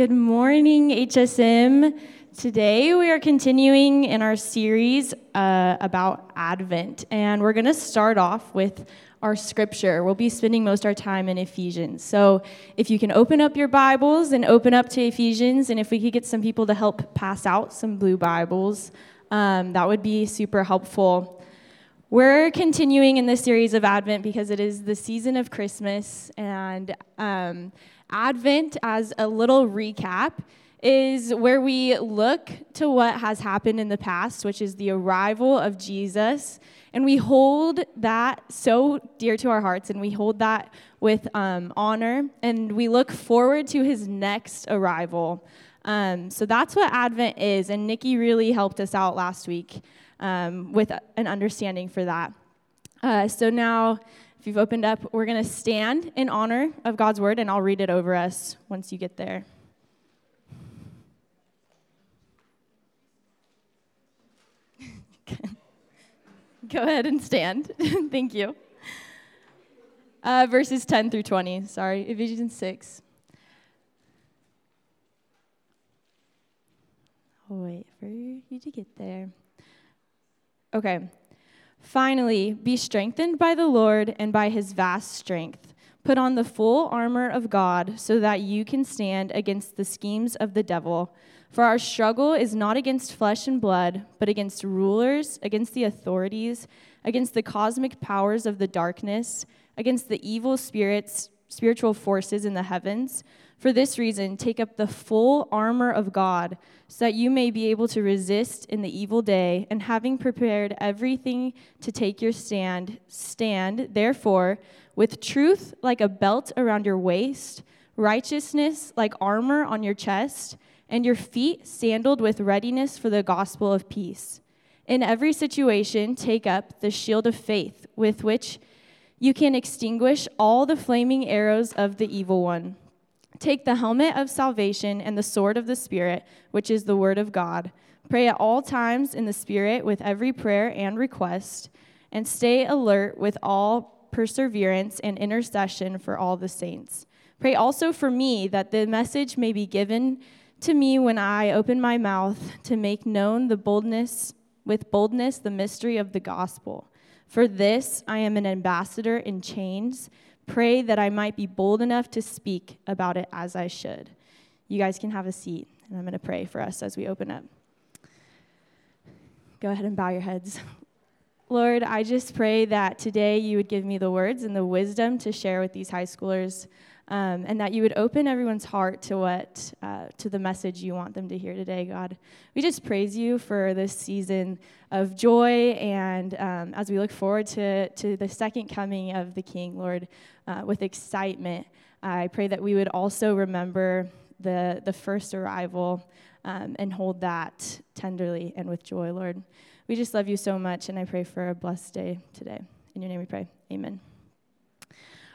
Good morning, HSM. Today we are continuing in our series uh, about Advent, and we're going to start off with our scripture. We'll be spending most of our time in Ephesians. So if you can open up your Bibles and open up to Ephesians, and if we could get some people to help pass out some blue Bibles, um, that would be super helpful. We're continuing in this series of Advent because it is the season of Christmas, and um, Advent, as a little recap, is where we look to what has happened in the past, which is the arrival of Jesus, and we hold that so dear to our hearts, and we hold that with um, honor, and we look forward to his next arrival. Um, so that's what Advent is, and Nikki really helped us out last week um, with an understanding for that. Uh, so now, if you've opened up, we're going to stand in honor of God's word, and I'll read it over us once you get there. Go ahead and stand. Thank you. Uh, verses 10 through 20, sorry, Ephesians 6. I'll wait for you to get there. Okay. Finally, be strengthened by the Lord and by his vast strength. Put on the full armor of God so that you can stand against the schemes of the devil. For our struggle is not against flesh and blood, but against rulers, against the authorities, against the cosmic powers of the darkness, against the evil spirits, spiritual forces in the heavens. For this reason, take up the full armor of God, so that you may be able to resist in the evil day, and having prepared everything to take your stand, stand, therefore, with truth like a belt around your waist, righteousness like armor on your chest, and your feet sandaled with readiness for the gospel of peace. In every situation, take up the shield of faith, with which you can extinguish all the flaming arrows of the evil one. Take the helmet of salvation and the sword of the Spirit, which is the word of God. Pray at all times in the Spirit with every prayer and request, and stay alert with all perseverance and intercession for all the saints. Pray also for me that the message may be given to me when I open my mouth to make known the boldness with boldness the mystery of the gospel. For this I am an ambassador in chains Pray that I might be bold enough to speak about it as I should. You guys can have a seat, and I'm going to pray for us as we open up. Go ahead and bow your heads. Lord, I just pray that today you would give me the words and the wisdom to share with these high schoolers um, and that you would open everyone's heart to what uh, to the message you want them to hear today god. We just praise you for this season of joy and um, as we look forward to, to the second coming of the king lord uh, with excitement i pray that we would also remember the, the first arrival um, and hold that tenderly and with joy lord. We just love you so much and i pray for a blessed day today. In your name we pray. Amen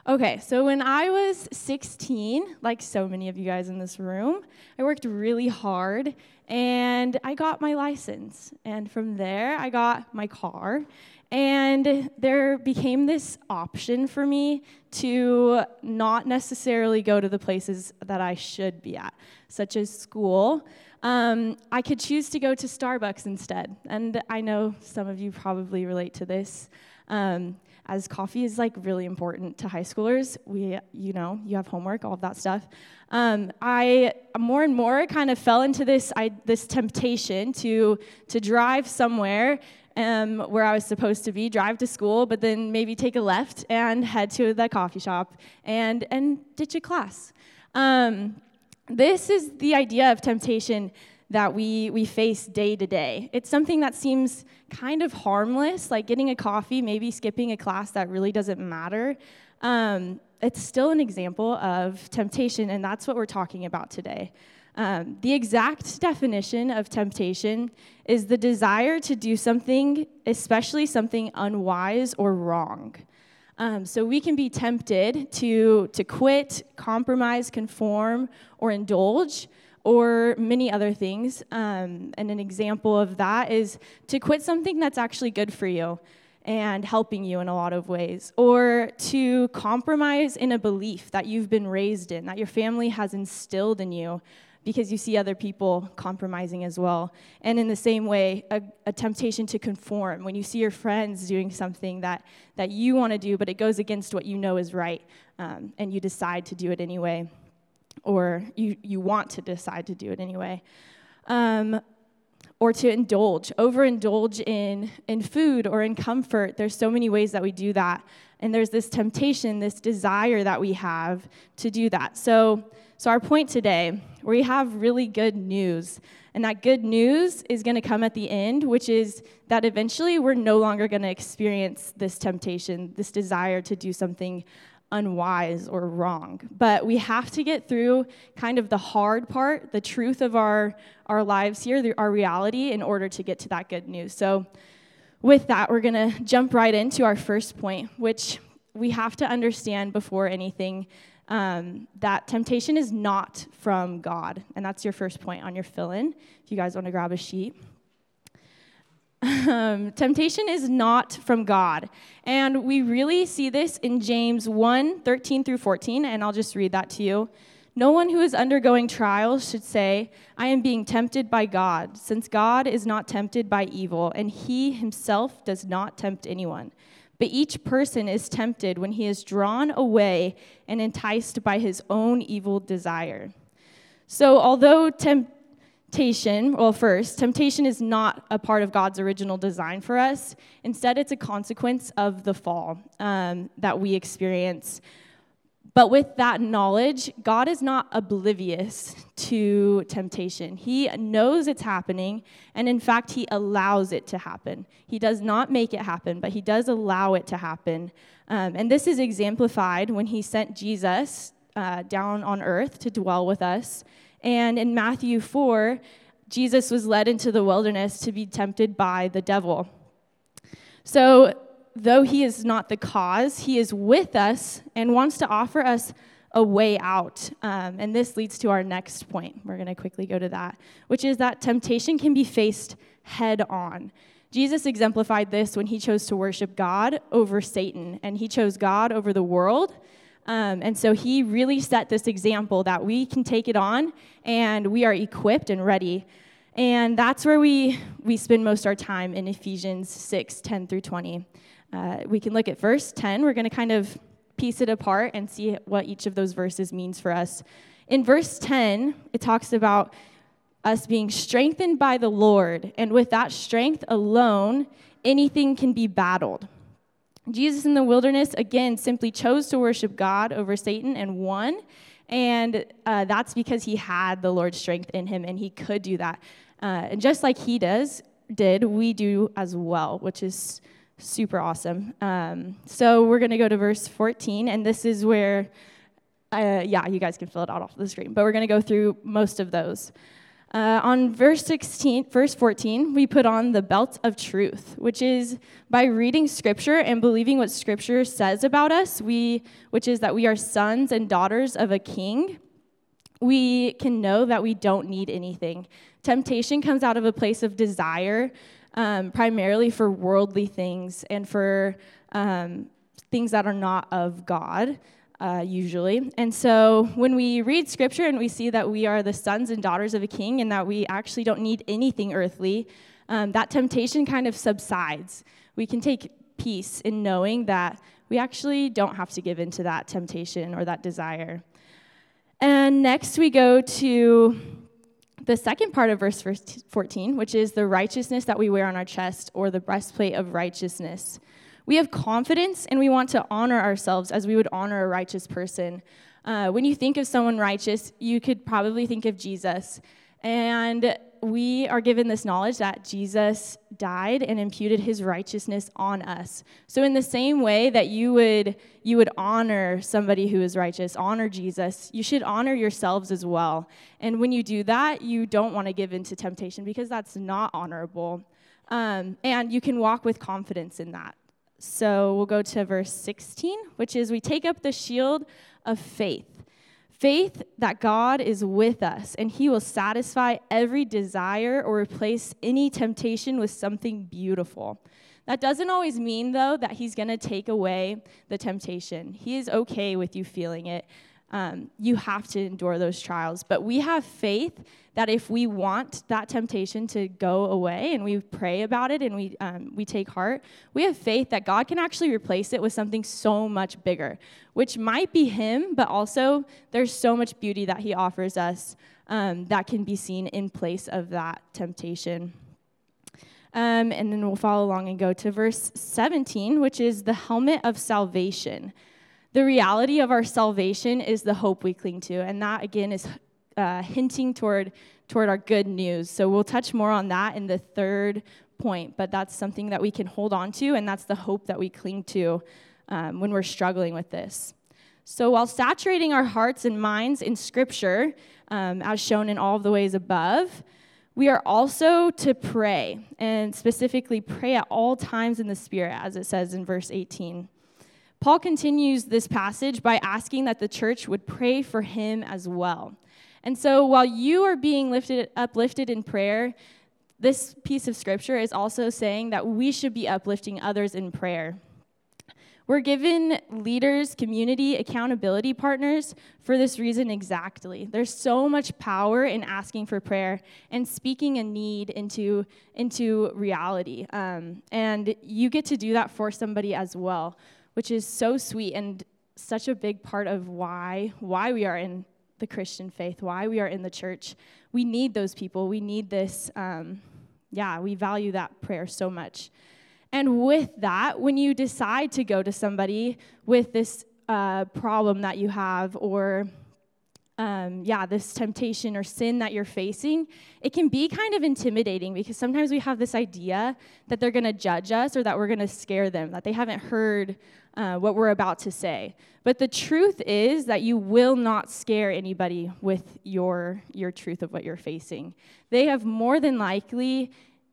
Okay, so when I was 16, like so many of you guys in this room, I worked really hard and I got my license. And from there, I got my car. And there became this option for me to not necessarily go to the places that I should be at, such as school. Um, I could choose to go to Starbucks instead. And I know some of you probably relate to this. Um, as coffee is like really important to high schoolers. We, you know, you have homework, all of that stuff. Um, I more and more kind of fell into this I, this temptation to to drive somewhere um, where I was supposed to be, drive to school, but then maybe take a left and head to the coffee shop and and ditch a class. Um, this is the idea of temptation that we, we face day to day. It's something that seems kind of harmless, like getting a coffee, maybe skipping a class that really doesn't matter. Um, it's still an example of temptation, and that's what we're talking about today. Um, the exact definition of temptation is the desire to do something, especially something unwise or wrong. Um, so we can be tempted to, to quit, compromise, conform, or indulge or many other things. Um, and an example of that is to quit something that's actually good for you and helping you in a lot of ways, or to compromise in a belief that you've been raised in, that your family has instilled in you, because you see other people compromising as well. And in the same way, a, a temptation to conform when you see your friends doing something that, that you want to do, but it goes against what you know is right, um, and you decide to do it anyway, or you, you want to decide to do it anyway. Um, or to indulge, overindulge in, in food or in comfort. There's so many ways that we do that. And there's this temptation, this desire that we have to do that. So, so our point today, we have really good news. And that good news is going to come at the end, which is that eventually we're no longer going to experience this temptation, this desire to do something unwise or wrong. But we have to get through kind of the hard part, the truth of our, our lives here, our reality, in order to get to that good news. So, with that, we're going to jump right into our first point, which we have to understand before anything um, that temptation is not from God. And that's your first point on your fill in, if you guys want to grab a sheet. Um, temptation is not from God. And we really see this in James 1 13 through 14, and I'll just read that to you. No one who is undergoing trials should say, I am being tempted by God, since God is not tempted by evil, and he himself does not tempt anyone. But each person is tempted when he is drawn away and enticed by his own evil desire. So, although temptation, well, first, temptation is not a part of God's original design for us. Instead, it's a consequence of the fall um, that we experience but with that knowledge, God is not oblivious to temptation. He knows it's happening, and in fact, He allows it to happen. He does not make it happen, but He does allow it to happen. Um, and this is exemplified when He sent Jesus uh, down on earth to dwell with us. And in Matthew 4, Jesus was led into the wilderness to be tempted by the devil. So though he is not the cause, he is with us and wants to offer us a way out. Um, and this leads to our next point. We're going to quickly go to that, which is that temptation can be faced head on. Jesus exemplified this when he chose to worship God over Satan, and he chose God over the world. Um, and so he really set this example that we can take it on and we are equipped and ready. And that's where we, we spend most of our time in Ephesians 6 10 through 20. Uh, we can look at verse 10. We're going to kind of piece it apart and see what each of those verses means for us. In verse 10, it talks about us being strengthened by the Lord, and with that strength alone, anything can be battled. Jesus in the wilderness, again, simply chose to worship God over Satan and won. And uh, that's because he had the Lord's strength in him and he could do that. Uh, and just like he does, did, we do as well, which is super awesome. Um, so we're going to go to verse 14, and this is where, uh, yeah, you guys can fill it out off the screen, but we're going to go through most of those. Uh, on verse 16, verse 14, we put on the belt of truth, which is by reading scripture and believing what scripture says about us, we, which is that we are sons and daughters of a king. We can know that we don't need anything. Temptation comes out of a place of desire um, primarily for worldly things and for um, things that are not of God. Uh, usually. And so when we read scripture and we see that we are the sons and daughters of a king and that we actually don't need anything earthly, um, that temptation kind of subsides. We can take peace in knowing that we actually don't have to give in to that temptation or that desire. And next we go to the second part of verse 14, which is the righteousness that we wear on our chest or the breastplate of righteousness. We have confidence and we want to honor ourselves as we would honor a righteous person. Uh, when you think of someone righteous, you could probably think of Jesus. And we are given this knowledge that Jesus died and imputed his righteousness on us. So in the same way that you would you would honor somebody who is righteous, honor Jesus, you should honor yourselves as well. And when you do that, you don't want to give in to temptation because that's not honorable. Um, and you can walk with confidence in that. So we'll go to verse 16, which is we take up the shield of faith Faith that God is with us and He will satisfy every desire or replace any temptation with something beautiful. That doesn't always mean, though, that He's going to take away the temptation. He is okay with you feeling it. Um, you have to endure those trials. But we have faith that if we want that temptation to go away and we pray about it and we, um, we take heart, we have faith that God can actually replace it with something so much bigger, which might be Him, but also there's so much beauty that He offers us um, that can be seen in place of that temptation. Um, and then we'll follow along and go to verse 17, which is the helmet of salvation. The reality of our salvation is the hope we cling to, and that again is uh, hinting toward toward our good news. So we'll touch more on that in the third point, but that's something that we can hold on to, and that's the hope that we cling to um, when we're struggling with this. So while saturating our hearts and minds in Scripture, um, as shown in all of the ways above, we are also to pray, and specifically pray at all times in the Spirit, as it says in verse 18. Paul continues this passage by asking that the church would pray for him as well. And so while you are being lifted uplifted in prayer, this piece of scripture is also saying that we should be uplifting others in prayer. We're given leaders, community, accountability partners for this reason exactly. There's so much power in asking for prayer and speaking a need into, into reality. Um, and you get to do that for somebody as well, which is so sweet and such a big part of why, why we are in the Christian faith, why we are in the church. We need those people. We need this. Um, yeah, we value that prayer so much. And with that, when you decide to go to somebody with this uh, problem that you have, or um, yeah, this temptation or sin that you're facing, it can be kind of intimidating because sometimes we have this idea that they're going to judge us or that we're going to scare them, that they haven't heard uh, what we're about to say. But the truth is that you will not scare anybody with your, your truth of what you're facing. They have more than likely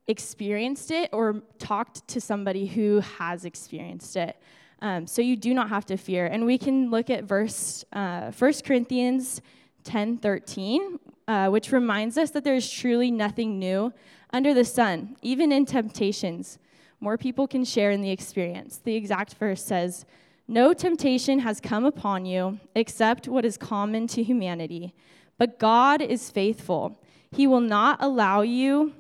experienced it or talked to somebody who has experienced it. Um, so you do not have to fear. And we can look at verse uh, 1 Corinthians 10 13, uh, which reminds us that there is truly nothing new under the sun, even in temptations more people can share in the experience. The exact verse says, No temptation has come upon you except what is common to humanity. But God is faithful. He will not allow you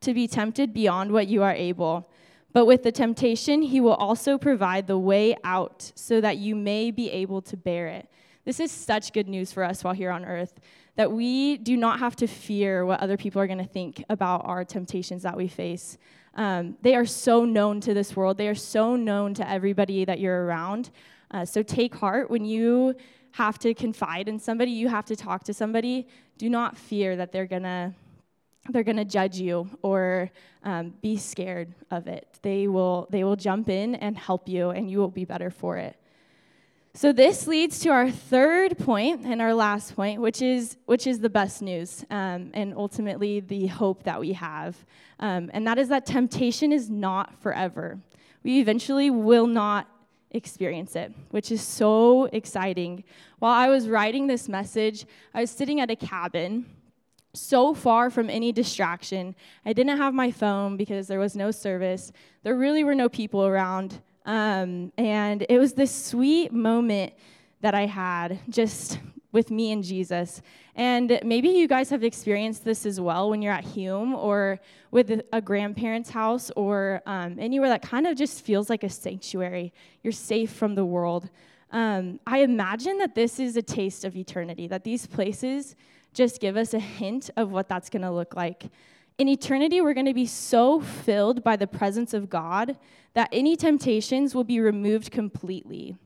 to be tempted beyond what you are able. But with the temptation, he will also provide the way out so that you may be able to bear it. This is such good news for us while here on earth that we do not have to fear what other people are going to think about our temptations that we face. Um, they are so known to this world, they are so known to everybody that you're around. Uh, so take heart when you have to confide in somebody, you have to talk to somebody. Do not fear that they're going to they're going to judge you or um, be scared of it. They will, they will jump in and help you, and you will be better for it. So this leads to our third point and our last point, which is which is the best news, um, and ultimately the hope that we have, um, and that is that temptation is not forever. We eventually will not experience it, which is so exciting. While I was writing this message, I was sitting at a cabin so far from any distraction. I didn't have my phone because there was no service. There really were no people around. Um, and it was this sweet moment that I had just with me and Jesus. And maybe you guys have experienced this as well when you're at Hume or with a grandparent's house or um, anywhere that kind of just feels like a sanctuary. You're safe from the world. Um, I imagine that this is a taste of eternity, that these places just give us a hint of what that's going to look like. In eternity, we're going to be so filled by the presence of God that any temptations will be removed completely.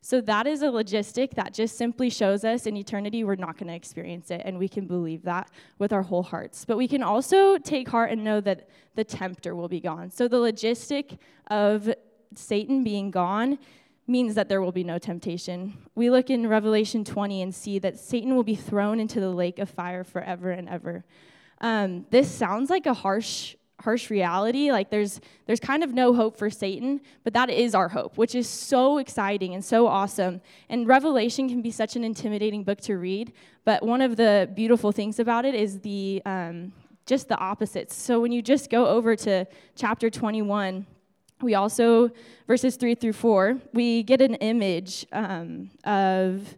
So, that is a logistic that just simply shows us in eternity we're not going to experience it, and we can believe that with our whole hearts. But we can also take heart and know that the tempter will be gone. So, the logistic of Satan being gone means that there will be no temptation. We look in Revelation 20 and see that Satan will be thrown into the lake of fire forever and ever. Um, this sounds like a harsh harsh reality like there's there's kind of no hope for satan but that is our hope which is so exciting and so awesome and revelation can be such an intimidating book to read but one of the beautiful things about it is the um, just the opposites so when you just go over to chapter 21 we also verses 3 through 4 we get an image um, of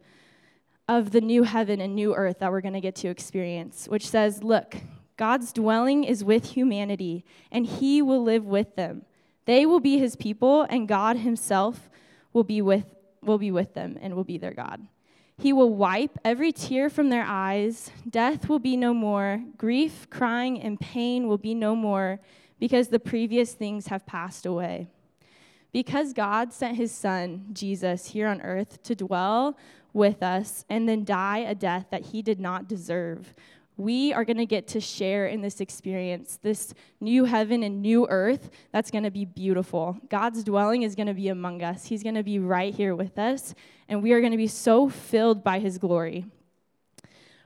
of the new heaven and new earth that we're going to get to experience, which says, Look, God's dwelling is with humanity, and he will live with them. They will be his people, and God himself will be with, will be with them and will be their God. He will wipe every tear from their eyes. Death will be no more. Grief, crying, and pain will be no more because the previous things have passed away. Because God sent his son, Jesus, here on earth to dwell with us and then die a death that he did not deserve, we are going to get to share in this experience, this new heaven and new earth that's going to be beautiful. God's dwelling is going to be among us, He's going to be right here with us, and we are going to be so filled by His glory.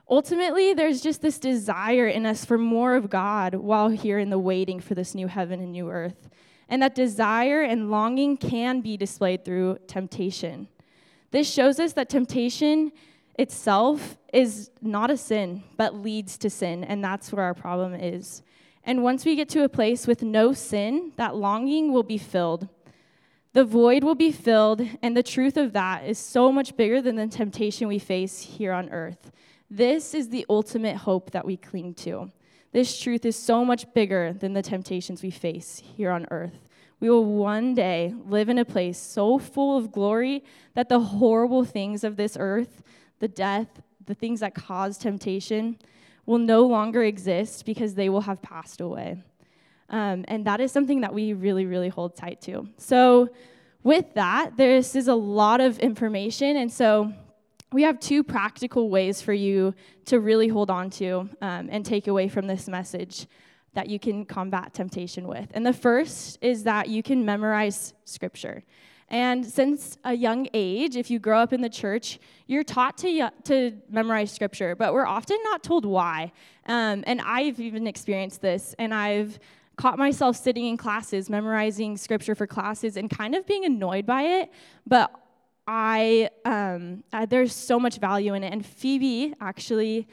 Ultimately, there's just this desire in us for more of God while here in the waiting for this new heaven and new earth. And that desire and longing can be displayed through temptation. This shows us that temptation itself is not a sin, but leads to sin, and that's where our problem is. And once we get to a place with no sin, that longing will be filled. The void will be filled, and the truth of that is so much bigger than the temptation we face here on earth. This is the ultimate hope that we cling to. This truth is so much bigger than the temptations we face here on earth. We will one day live in a place so full of glory that the horrible things of this earth the death, the things that cause temptation, will no longer exist because they will have passed away. Um, and that is something that we really, really hold tight to. So, with that, this is a lot of information. And so, we have two practical ways for you to really hold on to um, and take away from this message that you can combat temptation with. And the first is that you can memorize scripture. And since a young age, if you grow up in the church, you're taught to, to memorize scripture, but we're often not told why. Um, and I've even experienced this, and I've caught myself sitting in classes, memorizing scripture for classes, and kind of being annoyed by it. But I, um, I there's so much value in it. And Phoebe actually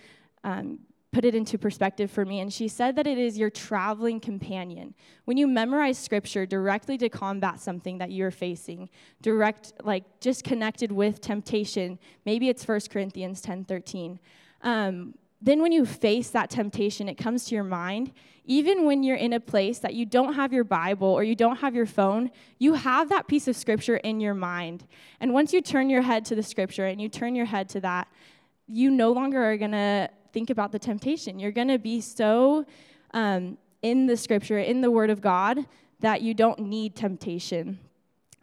um, put it into perspective for me. And she said that it is your traveling companion. When you memorize scripture directly to combat something that you're facing, direct, like just connected with temptation, maybe it's 1 Corinthians 10 13. Um, then when you face that temptation, it comes to your mind. Even when you're in a place that you don't have your Bible or you don't have your phone, you have that piece of scripture in your mind. And once you turn your head to the scripture and you turn your head to that, you no longer are going to think about the temptation. You're going to be so um, in the scripture, in the word of God, that you don't need temptation.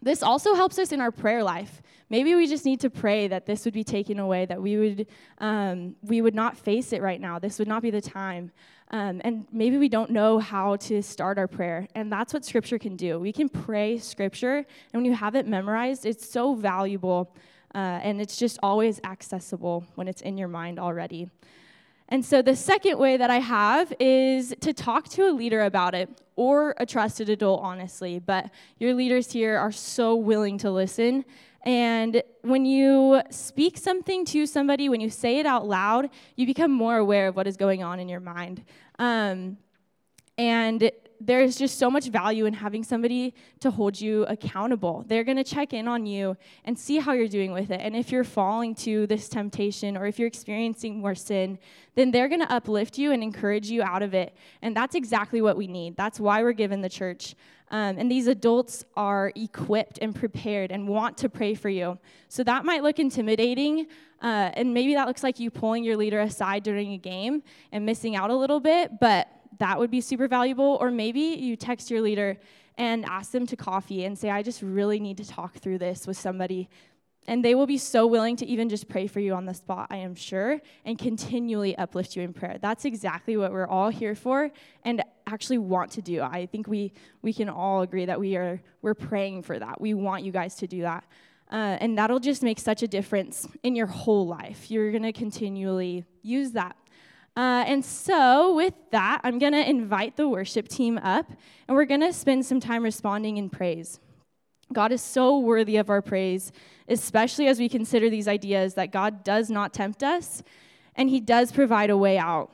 This also helps us in our prayer life. Maybe we just need to pray that this would be taken away, that we would, um, we would not face it right now. This would not be the time. Um, and maybe we don't know how to start our prayer. And that's what Scripture can do. We can pray Scripture, and when you have it memorized, it's so valuable. Uh, and it's just always accessible when it's in your mind already. And so the second way that I have is to talk to a leader about it or a trusted adult, honestly. But your leaders here are so willing to listen. And when you speak something to somebody, when you say it out loud, you become more aware of what is going on in your mind. Um, and there's just so much value in having somebody to hold you accountable. They're going to check in on you and see how you're doing with it. And if you're falling to this temptation or if you're experiencing more sin, then they're going to uplift you and encourage you out of it. And that's exactly what we need. That's why we're given the church. Um, and these adults are equipped and prepared and want to pray for you. So that might look intimidating. Uh, and maybe that looks like you pulling your leader aside during a game and missing out a little bit. But that would be super valuable. Or maybe you text your leader and ask them to coffee and say, I just really need to talk through this with somebody. And they will be so willing to even just pray for you on the spot, I am sure, and continually uplift you in prayer. That's exactly what we're all here for and actually want to do. I think we, we can all agree that we are we're praying for that. We want you guys to do that. Uh, and that'll just make such a difference in your whole life. You're going to continually use that uh, and so, with that, I'm going to invite the worship team up, and we're going to spend some time responding in praise. God is so worthy of our praise, especially as we consider these ideas that God does not tempt us, and He does provide a way out.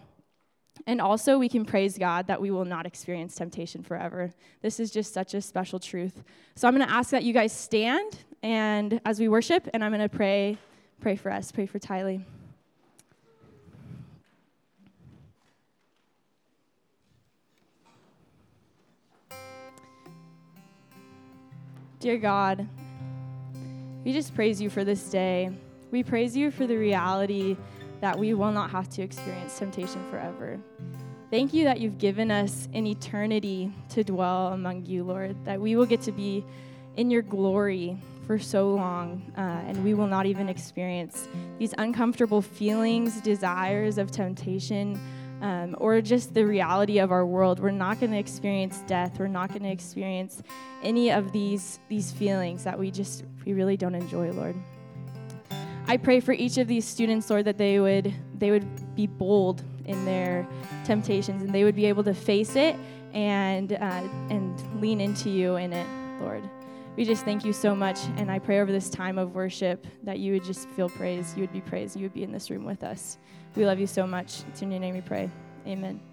And also, we can praise God that we will not experience temptation forever. This is just such a special truth. So, I'm going to ask that you guys stand and as we worship, and I'm going to pray pray for us. Pray for Tylee. Dear God, we just praise you for this day. We praise you for the reality that we will not have to experience temptation forever. Thank you that you've given us an eternity to dwell among you, Lord, that we will get to be in your glory for so long, uh, and we will not even experience these uncomfortable feelings, desires of temptation um, or just the reality of our world. We're not going to experience death. We're not going to experience any of these, these feelings that we just, we really don't enjoy, Lord. I pray for each of these students, Lord, that they would, they would be bold in their temptations and they would be able to face it and, uh, and lean into you in it, Lord. We just thank you so much. And I pray over this time of worship that you would just feel praise. You would be praised. You would be in this room with us. We love you so much. It's in your name we pray. Amen.